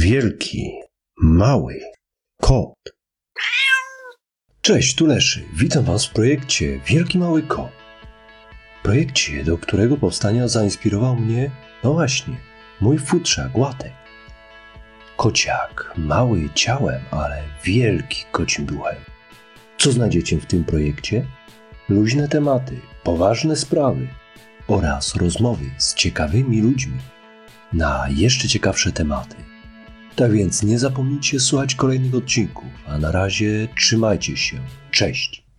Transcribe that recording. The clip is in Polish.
Wielki, mały kot. Cześć, tu Leszy. Witam Was w projekcie Wielki Mały Kot. Projekcie, do którego powstania zainspirował mnie, no właśnie, mój futrzak Łatek. Kociak, mały ciałem, ale wielki kocim duchem. Co znajdziecie w tym projekcie? Luźne tematy, poważne sprawy oraz rozmowy z ciekawymi ludźmi na jeszcze ciekawsze tematy. Tak więc nie zapomnijcie słuchać kolejnych odcinków, a na razie trzymajcie się. Cześć!